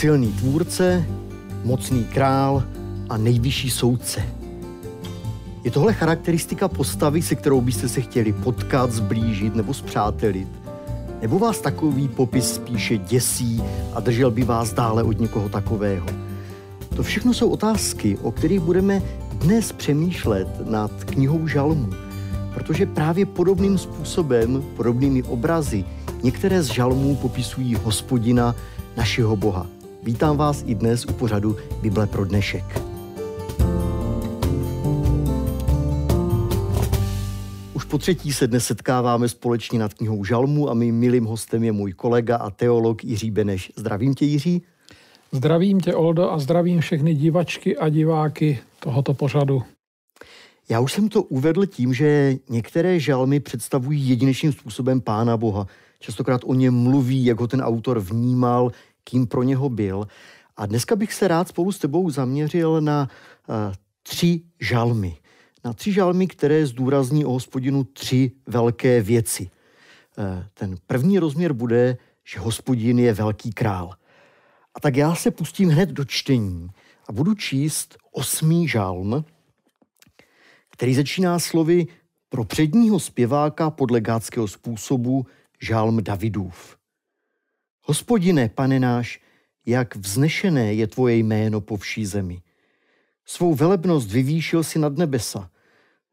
silný tvůrce, mocný král a nejvyšší soudce. Je tohle charakteristika postavy, se kterou byste se chtěli potkat, zblížit nebo zpřátelit? Nebo vás takový popis spíše děsí a držel by vás dále od někoho takového? To všechno jsou otázky, o kterých budeme dnes přemýšlet nad knihou Žalmu, protože právě podobným způsobem, podobnými obrazy, některé z žalmů popisují hospodina, našeho Boha. Vítám vás i dnes u pořadu Bible pro dnešek. Už po třetí se dnes setkáváme společně nad knihou Žalmu a mým milým hostem je můj kolega a teolog Jiří Beneš. Zdravím tě, Jiří. Zdravím tě, Oldo, a zdravím všechny divačky a diváky tohoto pořadu. Já už jsem to uvedl tím, že některé žalmy představují jedinečným způsobem Pána Boha. Častokrát o něm mluví, jak ho ten autor vnímal, kým pro něho byl. A dneska bych se rád spolu s tebou zaměřil na uh, tři žalmy. Na tři žalmy, které zdůrazní o hospodinu tři velké věci. Uh, ten první rozměr bude, že hospodin je velký král. A tak já se pustím hned do čtení a budu číst osmý žalm, který začíná slovy pro předního zpěváka podle gáckého způsobu žálm Davidův. Hospodine, pane náš, jak vznešené je tvoje jméno po vší zemi. Svou velebnost vyvýšil si nad nebesa.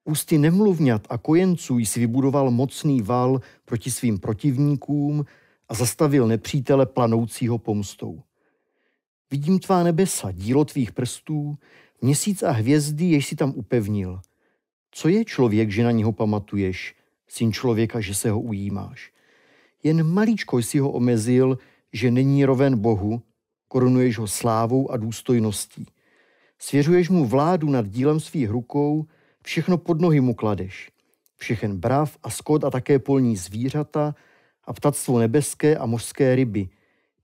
Ústy nemluvňat a kojenců jsi vybudoval mocný val proti svým protivníkům a zastavil nepřítele planoucího pomstou. Vidím tvá nebesa, dílo tvých prstů, měsíc a hvězdy, jež si tam upevnil. Co je člověk, že na něho pamatuješ, syn člověka, že se ho ujímáš? Jen malíčko jsi ho omezil, že není roven Bohu, korunuješ ho slávou a důstojností. Svěřuješ mu vládu nad dílem svých rukou, všechno pod nohy mu kladeš. Všechen brav a skot a také polní zvířata a ptactvo nebeské a mořské ryby.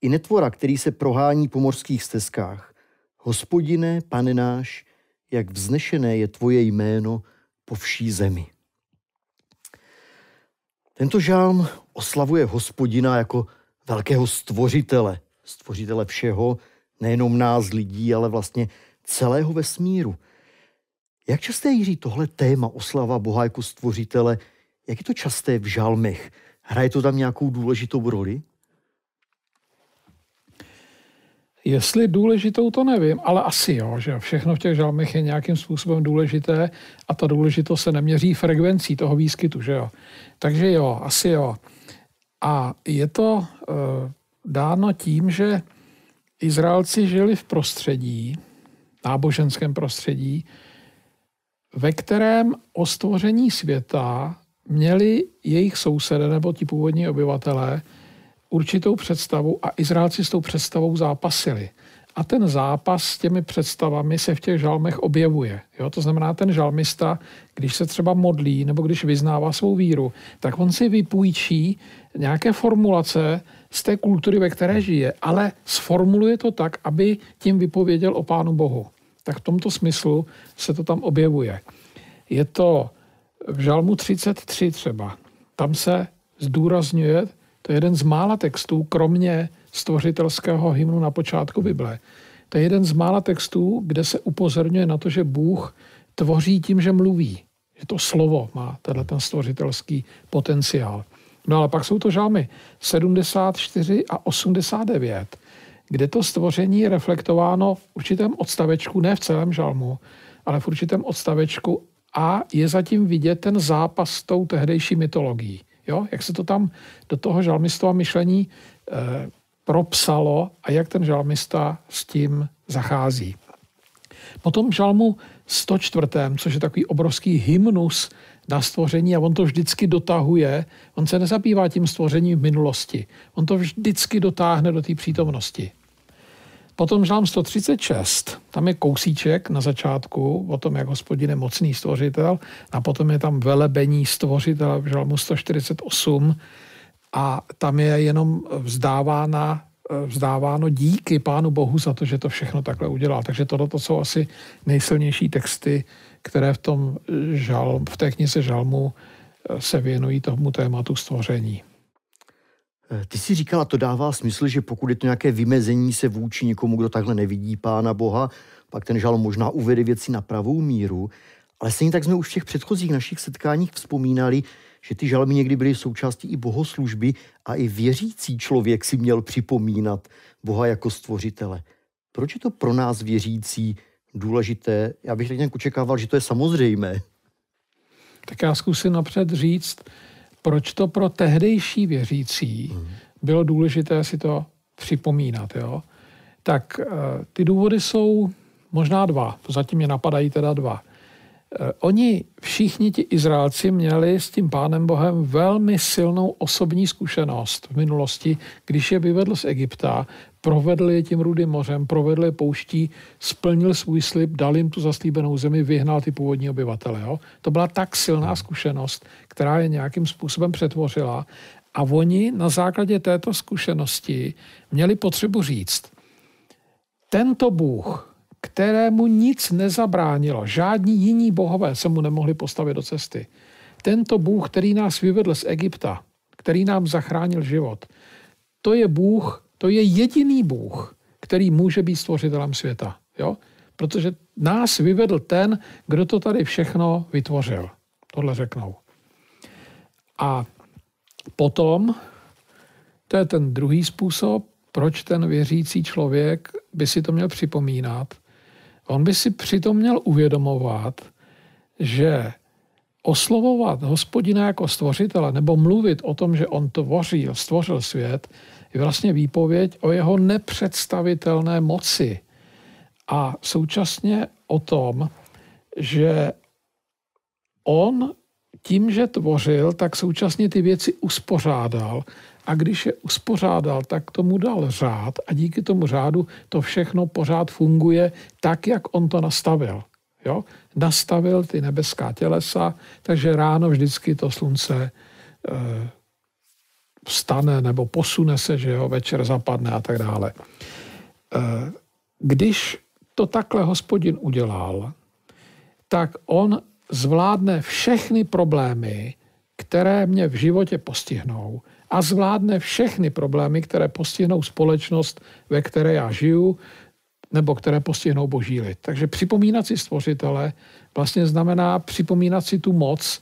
I netvora, který se prohání po mořských stezkách. Hospodine, pane náš, jak vznešené je tvoje jméno po vší zemi. Tento žálm oslavuje hospodina jako velkého stvořitele, stvořitele všeho, nejenom nás lidí, ale vlastně celého vesmíru. Jak časté, Jiří, tohle téma oslava Boha jako stvořitele, jak je to časté v žalmech? Hraje to tam nějakou důležitou roli? Jestli důležitou, to nevím, ale asi jo, že všechno v těch žalmech je nějakým způsobem důležité a ta důležitost se neměří frekvencí toho výskytu, že jo. Takže jo, asi jo. A je to e, dáno tím, že Izraelci žili v prostředí, náboženském prostředí, ve kterém o stvoření světa měli jejich sousedé nebo ti původní obyvatelé určitou představu a Izraelci s tou představou zápasili. A ten zápas s těmi představami se v těch žalmech objevuje. Jo? To znamená, ten žalmista, když se třeba modlí nebo když vyznává svou víru, tak on si vypůjčí nějaké formulace z té kultury, ve které žije, ale sformuluje to tak, aby tím vypověděl o Pánu Bohu. Tak v tomto smyslu se to tam objevuje. Je to v žalmu 33 třeba. Tam se zdůrazňuje to je jeden z mála textů, kromě stvořitelského hymnu na počátku Bible. To je jeden z mála textů, kde se upozorňuje na to, že Bůh tvoří tím, že mluví. Že to slovo má tenhle ten stvořitelský potenciál. No ale pak jsou to žalmy 74 a 89, kde to stvoření je reflektováno v určitém odstavečku, ne v celém žalmu, ale v určitém odstavečku a je zatím vidět ten zápas s tou tehdejší mytologií. Jo? Jak se to tam do toho žalmistova myšlení e, propsalo a jak ten žalmista s tím zachází. Potom v žalmu 104., což je takový obrovský hymnus na stvoření a on to vždycky dotahuje. On se nezabývá tím stvořením v minulosti. On to vždycky dotáhne do té přítomnosti. Potom žalm 136, tam je kousíček na začátku o tom, jak hospodin je mocný stvořitel a potom je tam velebení stvořitele v žalmu 148 a tam je jenom vzdávána, vzdáváno díky Pánu Bohu za to, že to všechno takhle udělal. Takže tohle jsou asi nejsilnější texty, které v, tom žalm, v té knize žalmu se věnují tomu tématu stvoření. Eh, ty si říkala, to dává smysl, že pokud je to nějaké vymezení se vůči někomu, kdo takhle nevidí Pána Boha, pak ten žal možná uvede věci na pravou míru. Ale stejně tak jsme už v těch předchozích našich setkáních vzpomínali, že ty žalmy někdy byly součástí i bohoslužby a i věřící člověk si měl připomínat Boha jako stvořitele. Proč je to pro nás věřící důležité? Já bych tak nějak očekával, že to je samozřejmé. Tak já zkusím napřed říct, proč to pro tehdejší věřící bylo důležité si to připomínat. Jo? Tak eh, ty důvody jsou možná dva, zatím mě napadají teda dva. Eh, oni všichni ti Izraelci měli s tím pánem Bohem velmi silnou osobní zkušenost v minulosti, když je vyvedl z Egypta, provedl je tím rudým mořem, provedl je pouští, splnil svůj slib, dal jim tu zaslíbenou zemi, vyhnal ty původní obyvatele. Jo? To byla tak silná zkušenost, která je nějakým způsobem přetvořila. A oni na základě této zkušenosti měli potřebu říct, tento Bůh, kterému nic nezabránilo, žádní jiní bohové se mu nemohli postavit do cesty. Tento Bůh, který nás vyvedl z Egypta, který nám zachránil život, to je Bůh, to je jediný Bůh, který může být stvořitelem světa. Jo? Protože nás vyvedl ten, kdo to tady všechno vytvořil. Tohle řeknou. A potom, to je ten druhý způsob, proč ten věřící člověk by si to měl připomínat, On by si přitom měl uvědomovat, že oslovovat hospodina jako stvořitele nebo mluvit o tom, že on tvořil, stvořil svět, je vlastně výpověď o jeho nepředstavitelné moci. A současně o tom, že on tím, že tvořil, tak současně ty věci uspořádal a když je uspořádal, tak tomu dal řád a díky tomu řádu to všechno pořád funguje tak, jak on to nastavil. Jo? Nastavil ty nebeská tělesa, takže ráno vždycky to slunce e, vstane nebo posune se, že jo, večer zapadne a tak dále. E, když to takhle hospodin udělal, tak on zvládne všechny problémy, které mě v životě postihnou a zvládne všechny problémy, které postihnou společnost, ve které já žiju, nebo které postihnou boží lid. Takže připomínat si stvořitele vlastně znamená připomínat si tu moc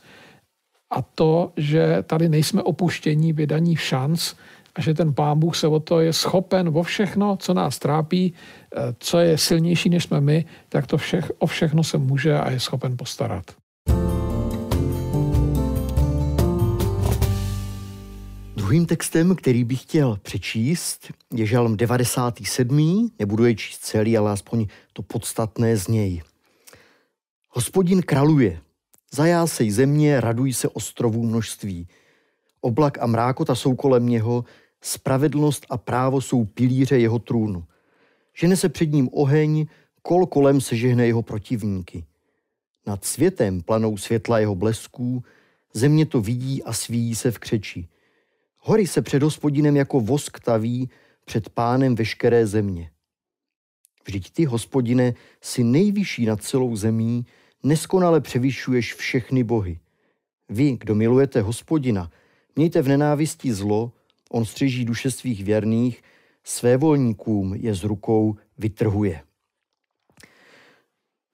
a to, že tady nejsme opuštění, vydaní šanc a že ten pán Bůh se o to je schopen vo všechno, co nás trápí, eh, co je silnější než jsme my, tak to všech, o všechno se může a je schopen postarat. Druhým textem, který bych chtěl přečíst, je žalm 97. Nebudu je číst celý, ale aspoň to podstatné z něj. Hospodin kraluje, zajásej země, raduj se ostrovů množství. Oblak a mrákota jsou kolem něho, spravedlnost a právo jsou pilíře jeho trůnu. Žene se před ním oheň, kol kolem se žehne jeho protivníky. Nad světem planou světla jeho blesků, země to vidí a svíjí se v křeči. Hory se před hospodinem jako vosk taví před pánem veškeré země. Vždyť ty, hospodine, si nejvyšší nad celou zemí, neskonale převyšuješ všechny bohy. Vy, kdo milujete hospodina, mějte v nenávisti zlo, on střeží duše svých věrných, své volníkům je z rukou vytrhuje.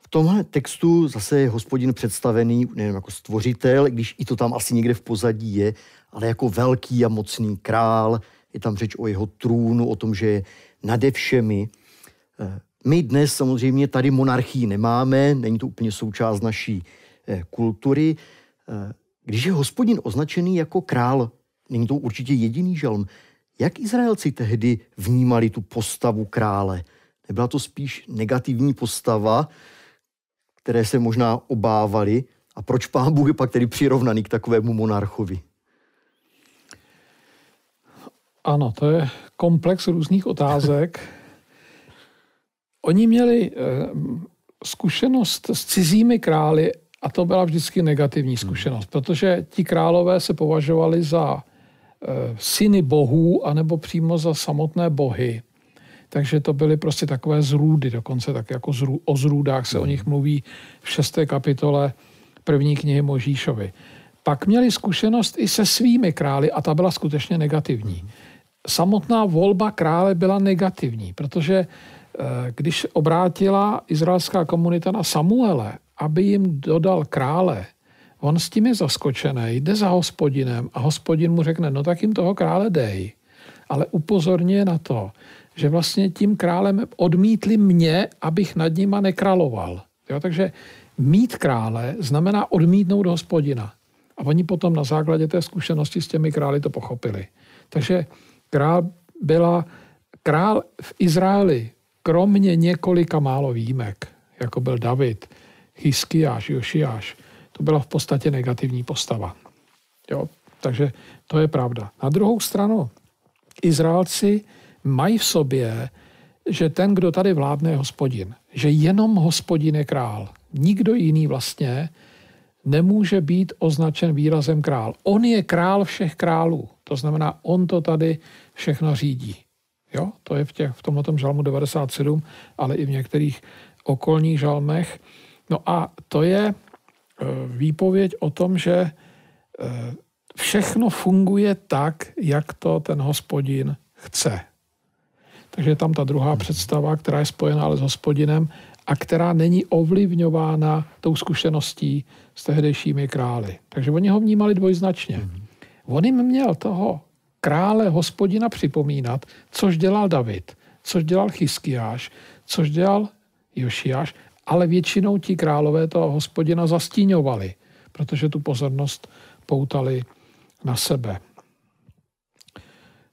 V tomhle textu zase je hospodin představený nevím, jako stvořitel, když i to tam asi někde v pozadí je, ale jako velký a mocný král. Je tam řeč o jeho trůnu, o tom, že je nade všemi. Eh, my dnes samozřejmě tady monarchii nemáme, není to úplně součást naší eh, kultury. Eh, když je hospodin označený jako král, není to určitě jediný žalm, jak Izraelci tehdy vnímali tu postavu krále? Nebyla to spíš negativní postava, které se možná obávali? A proč pán Bůh je pak tedy přirovnaný k takovému monarchovi? Ano, to je komplex různých otázek. Oni měli eh, zkušenost s cizími králi a to byla vždycky negativní hmm. zkušenost, protože ti králové se považovali za eh, syny bohů anebo přímo za samotné bohy. Takže to byly prostě takové zrůdy, dokonce tak jako zrů, o zrůdách se o nich mluví v šesté kapitole první knihy Možíšovi. Pak měli zkušenost i se svými králi a ta byla skutečně negativní. Samotná volba krále byla negativní, protože eh, když obrátila izraelská komunita na Samuele, aby jim dodal krále, on s tím je zaskočený, jde za hospodinem a hospodin mu řekne, no tak jim toho krále dej. Ale upozorně na to, že vlastně tím králem odmítli mě, abych nad nima nekráloval. Jo, takže mít krále znamená odmítnout hospodina. A oni potom na základě té zkušenosti s těmi králi to pochopili. Takže král byla král v Izraeli, kromě několika málo výjimek, jako byl David, Hiskiáš, Jošiáš, to byla v podstatě negativní postava. Jo? Takže to je pravda. Na druhou stranu, Izraelci mají v sobě, že ten, kdo tady vládne, je hospodin. Že jenom hospodin je král. Nikdo jiný vlastně nemůže být označen výrazem král. On je král všech králů. To znamená, on to tady všechno řídí. Jo? To je v, těch, v tomto žalmu 97, ale i v některých okolních žalmech. No a to je e, výpověď o tom, že e, všechno funguje tak, jak to ten hospodin chce. Takže je tam ta druhá představa, která je spojená ale s hospodinem a která není ovlivňována tou zkušeností s tehdejšími krály. Takže oni ho vnímali dvojznačně. Mm-hmm. On jim měl toho krále hospodina připomínat, což dělal David, což dělal Chyskiáš, což dělal Jošiáš, ale většinou ti králové toho hospodina zastíňovali, protože tu pozornost poutali na sebe.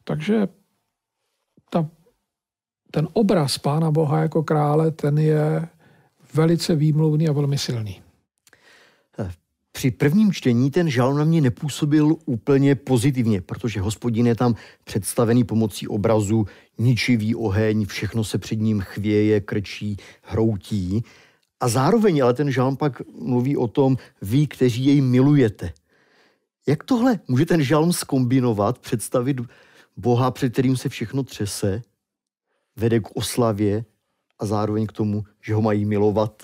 Takže ta, ten obraz Pána Boha jako krále, ten je velice výmluvný a velmi silný. Při prvním čtení ten žal na mě nepůsobil úplně pozitivně, protože hospodin je tam představený pomocí obrazu, ničivý oheň, všechno se před ním chvěje, krčí, hroutí. A zároveň ale ten žalm pak mluví o tom, vy, kteří jej milujete. Jak tohle může ten žalm skombinovat, představit Boha, před kterým se všechno třese, vede k oslavě a zároveň k tomu, že ho mají milovat?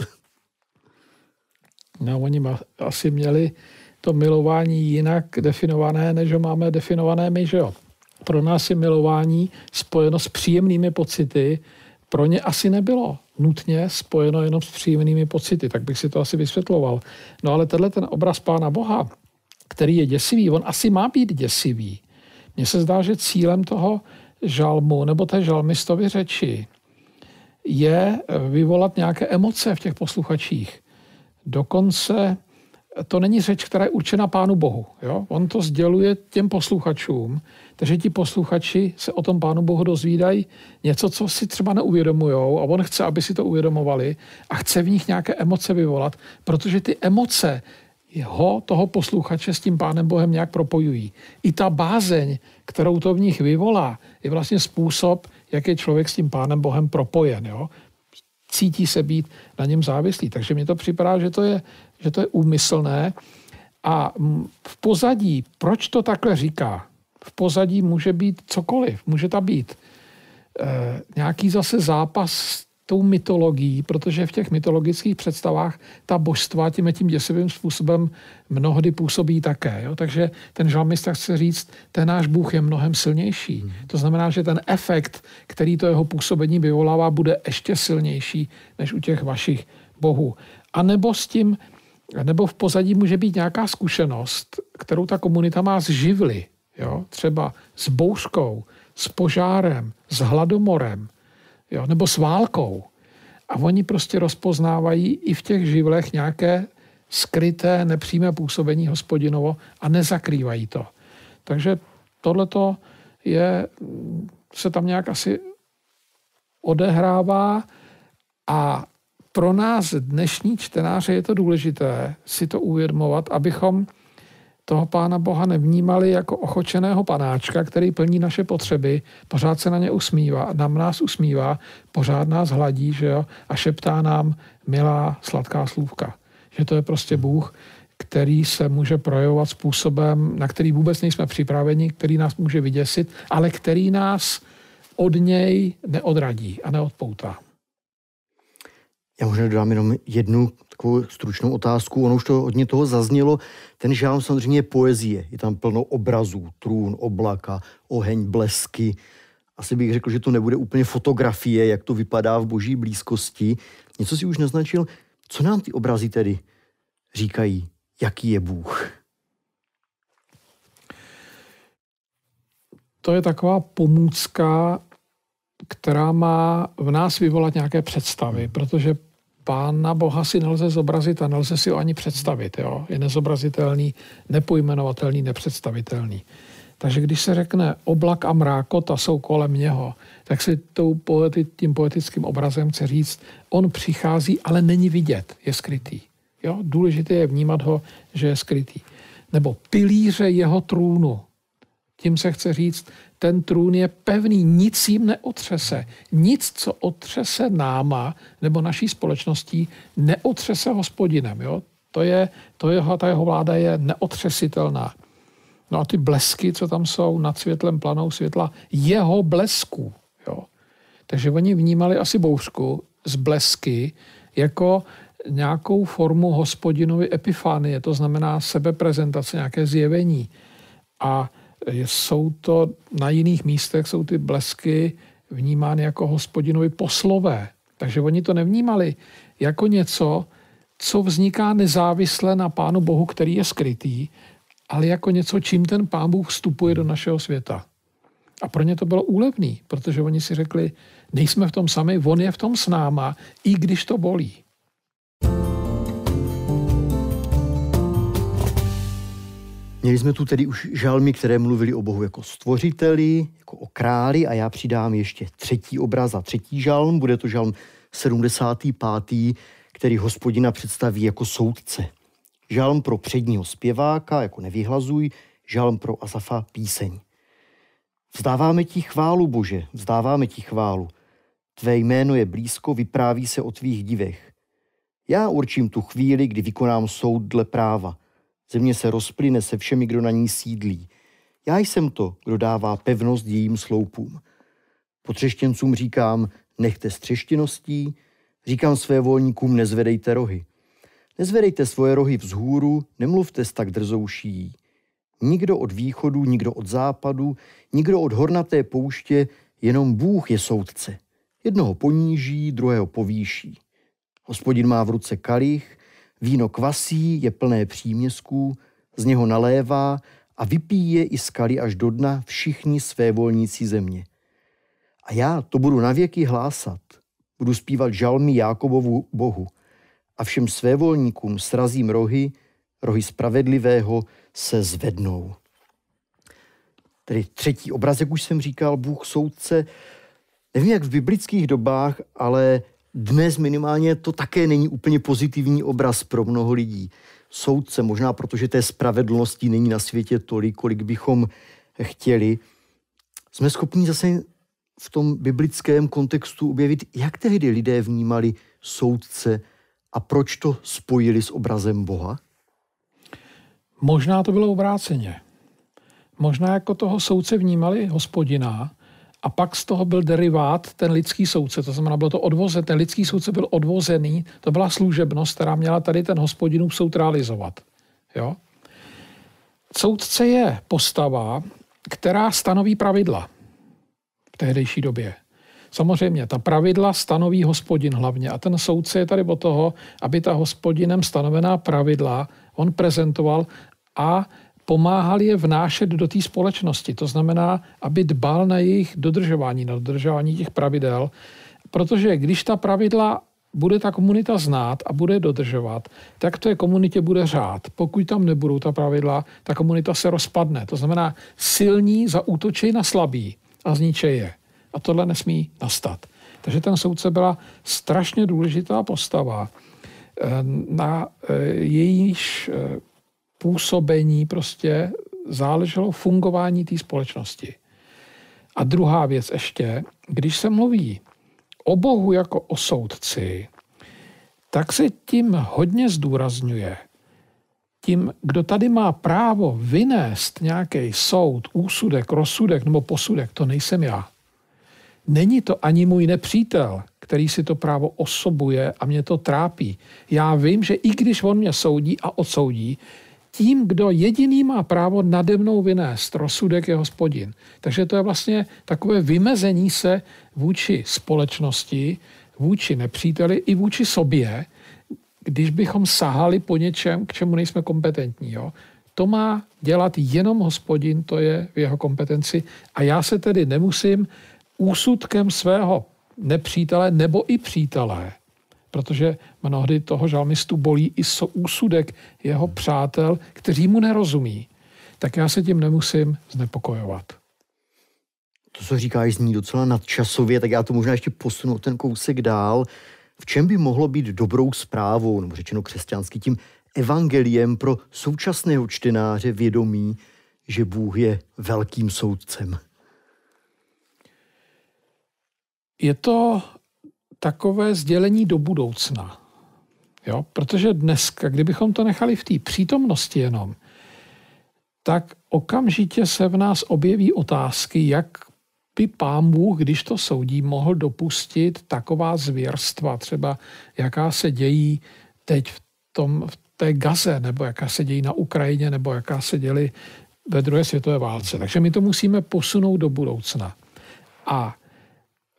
No, oni asi měli to milování jinak definované, než ho máme definované my, že jo. Pro nás je milování spojeno s příjemnými pocity, pro ně asi nebylo nutně spojeno jenom s příjemnými pocity, tak bych si to asi vysvětloval. No ale tenhle ten obraz Pána Boha, který je děsivý, on asi má být děsivý. Mně se zdá, že cílem toho žalmu nebo té žalmistovy řeči je vyvolat nějaké emoce v těch posluchačích. Dokonce to není řeč, která je určena Pánu Bohu. Jo? On to sděluje těm posluchačům, takže ti posluchači se o tom Pánu Bohu dozvídají něco, co si třeba neuvědomují a on chce, aby si to uvědomovali a chce v nich nějaké emoce vyvolat, protože ty emoce ho, toho posluchače s tím Pánem Bohem nějak propojují. I ta bázeň, kterou to v nich vyvolá, je vlastně způsob, jak je člověk s tím Pánem Bohem propojen. Jo? cítí se být na něm závislý. Takže mi to připadá, že to je, že to je úmyslné. A v pozadí, proč to takhle říká? V pozadí může být cokoliv, může to být e, nějaký zase zápas tou mytologií, protože v těch mytologických představách ta božstva tím tím děsivým způsobem mnohdy působí také. Jo? Takže ten žalmista chce říct, ten náš Bůh je mnohem silnější. Hmm. To znamená, že ten efekt, který to jeho působení vyvolává, bude ještě silnější než u těch vašich bohů. A nebo s tím, nebo v pozadí může být nějaká zkušenost, kterou ta komunita má z živly. Jo? Třeba s bouřkou, s požárem, s hladomorem, jo, nebo s válkou. A oni prostě rozpoznávají i v těch živlech nějaké skryté, nepřímé působení hospodinovo a nezakrývají to. Takže tohleto je, se tam nějak asi odehrává a pro nás dnešní čtenáře je to důležité si to uvědomovat, abychom toho Pána Boha nevnímali jako ochočeného panáčka, který plní naše potřeby, pořád se na ně usmívá, nám nás usmívá, pořád nás hladí že jo, a šeptá nám milá sladká slůvka. Že to je prostě Bůh, který se může projevovat způsobem, na který vůbec nejsme připraveni, který nás může vyděsit, ale který nás od něj neodradí a neodpoutá. Já možná dodám jenom jednu takovou stručnou otázku. Ono už to hodně toho zaznělo. Ten žálm samozřejmě je poezie. Je tam plno obrazů, trůn, oblaka, oheň, blesky. Asi bych řekl, že to nebude úplně fotografie, jak to vypadá v boží blízkosti. Něco si už naznačil. Co nám ty obrazy tedy říkají? Jaký je Bůh? To je taková pomůcka, která má v nás vyvolat nějaké představy, protože Pána Boha si nelze zobrazit a nelze si ho ani představit. Jo? Je nezobrazitelný, nepojmenovatelný, nepředstavitelný. Takže když se řekne oblak a mrákota jsou kolem něho, tak si tou poeti, tím poetickým obrazem chce říct, on přichází, ale není vidět, je skrytý. Jo? Důležité je vnímat ho, že je skrytý. Nebo pilíře jeho trůnu. Tím se chce říct, ten trůn je pevný, nic jim neotřese. Nic, co otřese náma nebo naší společností, neotřese hospodinem. Jo? To je, to jeho, ta jeho vláda je neotřesitelná. No a ty blesky, co tam jsou nad světlem planou světla, jeho blesku. Jo? Takže oni vnímali asi bouřku z blesky jako nějakou formu hospodinovy epifánie, to znamená sebeprezentace, nějaké zjevení. A jsou to na jiných místech, jsou ty blesky vnímány jako hospodinovi poslové. Takže oni to nevnímali jako něco, co vzniká nezávisle na Pánu Bohu, který je skrytý, ale jako něco, čím ten Pán Bůh vstupuje do našeho světa. A pro ně to bylo úlevný, protože oni si řekli, nejsme v tom sami, on je v tom s náma, i když to bolí. Měli jsme tu tedy už žalmy, které mluvili o Bohu jako stvořiteli, jako o králi a já přidám ještě třetí obraz a třetí žalm. Bude to žalm 75., který hospodina představí jako soudce. Žalm pro předního zpěváka, jako nevyhlazuj, žalm pro Asafa píseň. Vzdáváme ti chválu, Bože, vzdáváme ti chválu. Tvé jméno je blízko, vypráví se o tvých divech. Já určím tu chvíli, kdy vykonám soud dle práva. Země se rozplyne se všemi, kdo na ní sídlí. Já jsem to, kdo dává pevnost jejím sloupům. Potřeštěncům říkám, nechte střeštěností, říkám své volníkům, nezvedejte rohy. Nezvedejte svoje rohy vzhůru, nemluvte s tak drzouší. Nikdo od východu, nikdo od západu, nikdo od hornaté pouště, jenom Bůh je soudce. Jednoho poníží, druhého povýší. Hospodin má v ruce kalich, Víno kvasí, je plné příměsků, z něho nalévá a vypíje i skaly až do dna všichni své volnící země. A já to budu navěky hlásat. Budu zpívat žalmy Jákobovu Bohu a všem svévolníkům srazím rohy, rohy spravedlivého se zvednou. Tedy třetí obraz, jak už jsem říkal, Bůh soudce. Nevím, jak v biblických dobách, ale dnes minimálně to také není úplně pozitivní obraz pro mnoho lidí. Soudce, možná protože té spravedlnosti není na světě tolik, kolik bychom chtěli, jsme schopni zase v tom biblickém kontextu objevit, jak tehdy lidé vnímali soudce a proč to spojili s obrazem Boha? Možná to bylo obráceně. Možná jako toho soudce vnímali hospodina, a pak z toho byl derivát ten lidský soudce, to znamená, bylo to odvoze, ten lidský soudce byl odvozený, to byla služebnost, která měla tady ten hospodinův soud realizovat. Jo? Soudce je postava, která stanoví pravidla v tehdejší době. Samozřejmě, ta pravidla stanoví hospodin hlavně a ten soudce je tady o toho, aby ta hospodinem stanovená pravidla on prezentoval a pomáhal je vnášet do té společnosti. To znamená, aby dbal na jejich dodržování, na dodržování těch pravidel, protože když ta pravidla bude ta komunita znát a bude dodržovat, tak je komunitě bude řád. Pokud tam nebudou ta pravidla, ta komunita se rozpadne. To znamená, silní zaútočí na slabý a zničej je. A tohle nesmí nastat. Takže ten soudce byla strašně důležitá postava, eh, na eh, jejíž eh, působení prostě záleželo fungování té společnosti. A druhá věc ještě, když se mluví o Bohu jako o soudci, tak se tím hodně zdůrazňuje. Tím, kdo tady má právo vynést nějaký soud, úsudek, rozsudek nebo posudek, to nejsem já. není to ani můj nepřítel, který si to právo osobuje a mě to trápí. Já vím, že i když on mě soudí a odsoudí, tím, kdo jediný má právo nade mnou vynést rozsudek je hospodin. Takže to je vlastně takové vymezení se vůči společnosti, vůči nepříteli i vůči sobě, když bychom sahali po něčem, k čemu nejsme kompetentní. Jo? To má dělat jenom hospodin, to je v jeho kompetenci a já se tedy nemusím úsudkem svého nepřítele nebo i přítele, protože mnohdy toho žalmistu bolí i úsudek jeho přátel, kteří mu nerozumí, tak já se tím nemusím znepokojovat. To, co říkáš, zní docela nadčasově, tak já to možná ještě posunu ten kousek dál. V čem by mohlo být dobrou zprávou, nebo řečeno křesťansky, tím evangeliem pro současného čtenáře vědomí, že Bůh je velkým soudcem? Je to takové sdělení do budoucna. Jo? Protože dneska, kdybychom to nechali v té přítomnosti jenom, tak okamžitě se v nás objeví otázky, jak by pán Bůh, když to soudí, mohl dopustit taková zvěrstva, třeba jaká se dějí teď v, tom, v té Gaze, nebo jaká se dějí na Ukrajině, nebo jaká se děly ve druhé světové válce. Takže my to musíme posunout do budoucna. A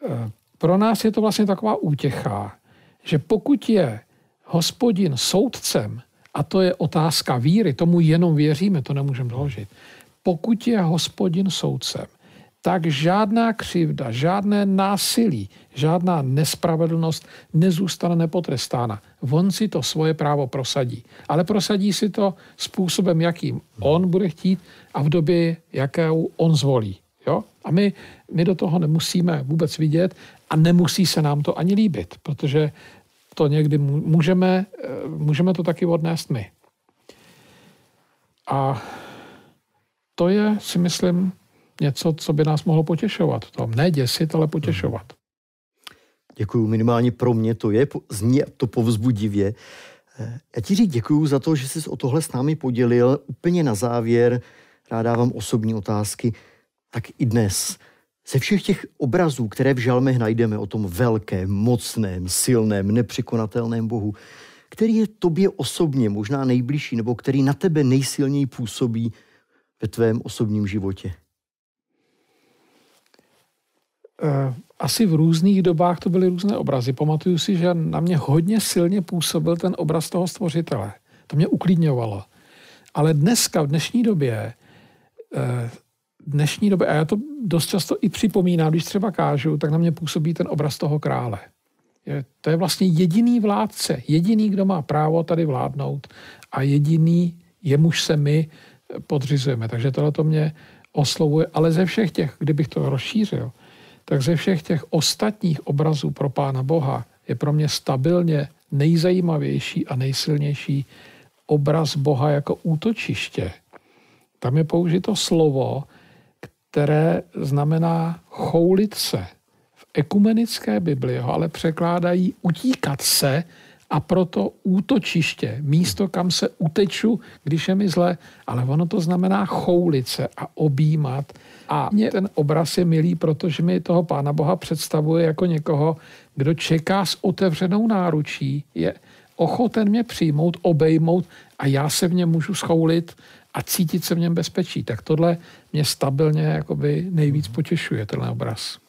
e, pro nás je to vlastně taková útěcha, že pokud je hospodin soudcem, a to je otázka víry, tomu jenom věříme, to nemůžeme doložit. Pokud je hospodin soudcem, tak žádná křivda, žádné násilí, žádná nespravedlnost nezůstane nepotrestána. On si to svoje právo prosadí. Ale prosadí si to způsobem, jakým on bude chtít a v době, jakou on zvolí. Jo? A my, my do toho nemusíme vůbec vidět a nemusí se nám to ani líbit, protože to někdy můžeme, eh, můžeme to taky odnést my. A to je, si myslím, něco, co by nás mohlo potěšovat v tom. Ne děsit, ale potěšovat. Děkuji, minimálně pro mě to je, zní to povzbudivě. Eh, já ti říct děkuji za to, že jsi o tohle s námi podělil. Úplně na závěr rád dávám osobní otázky. Tak i dnes ze všech těch obrazů, které v žalmech najdeme o tom velkém, mocném, silném, nepřekonatelném Bohu, který je tobě osobně možná nejbližší, nebo který na tebe nejsilněji působí ve tvém osobním životě? Eh, asi v různých dobách to byly různé obrazy. Pamatuju si, že na mě hodně silně působil ten obraz toho stvořitele. To mě uklidňovalo. Ale dneska, v dnešní době, eh, dnešní době, a já to dost často i připomínám, když třeba kážu, tak na mě působí ten obraz toho krále. Je, to je vlastně jediný vládce, jediný, kdo má právo tady vládnout a jediný, jemuž se my podřizujeme. Takže tohle to mě oslovuje, ale ze všech těch, kdybych to rozšířil, tak ze všech těch ostatních obrazů pro Pána Boha je pro mě stabilně nejzajímavější a nejsilnější obraz Boha jako útočiště. Tam je použito slovo, které znamená choulit se. V ekumenické Bibli ho ale překládají utíkat se a proto útočiště, místo, kam se uteču, když je mi zle, ale ono to znamená choulit se a objímat. A mě ten obraz je milý, protože mi toho Pána Boha představuje jako někoho, kdo čeká s otevřenou náručí, je ochoten mě přijmout, obejmout a já se v něm můžu schoulit a cítit se v něm bezpečí. Tak tohle mě stabilně jakoby nejvíc potěšuje, tenhle obraz.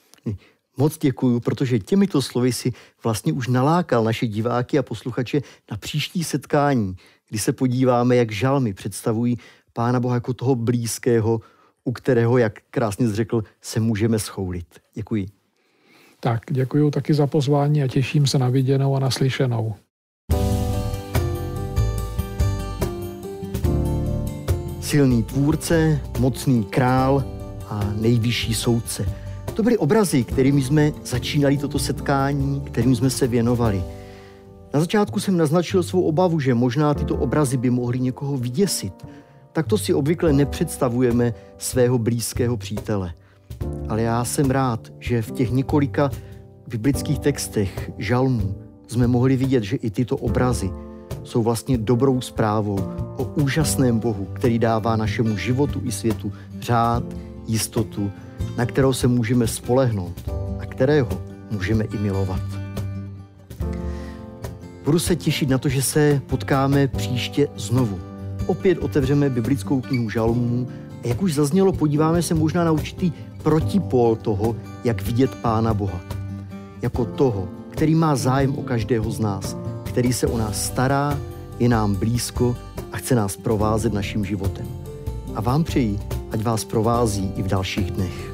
Moc děkuju, protože těmito slovy si vlastně už nalákal naše diváky a posluchače na příští setkání, kdy se podíváme, jak žalmy představují Pána Boha jako toho blízkého, u kterého, jak krásně zřekl, se můžeme schoulit. Děkuji. Tak, děkuji taky za pozvání a těším se na viděnou a naslyšenou. Silný tvůrce, mocný král a nejvyšší soudce – to byly obrazy, kterými jsme začínali toto setkání, kterým jsme se věnovali. Na začátku jsem naznačil svou obavu, že možná tyto obrazy by mohly někoho vyděsit. Tak to si obvykle nepředstavujeme svého blízkého přítele. Ale já jsem rád, že v těch několika biblických textech žalmů jsme mohli vidět, že i tyto obrazy jsou vlastně dobrou zprávou o úžasném Bohu, který dává našemu životu i světu řád, jistotu na kterou se můžeme spolehnout a kterého můžeme i milovat. Budu se těšit na to, že se potkáme příště znovu. Opět otevřeme biblickou knihu Žalmů a jak už zaznělo, podíváme se možná na určitý protipol toho, jak vidět Pána Boha. Jako toho, který má zájem o každého z nás, který se o nás stará, je nám blízko a chce nás provázet naším životem. A vám přeji, ať vás provází i v dalších dnech.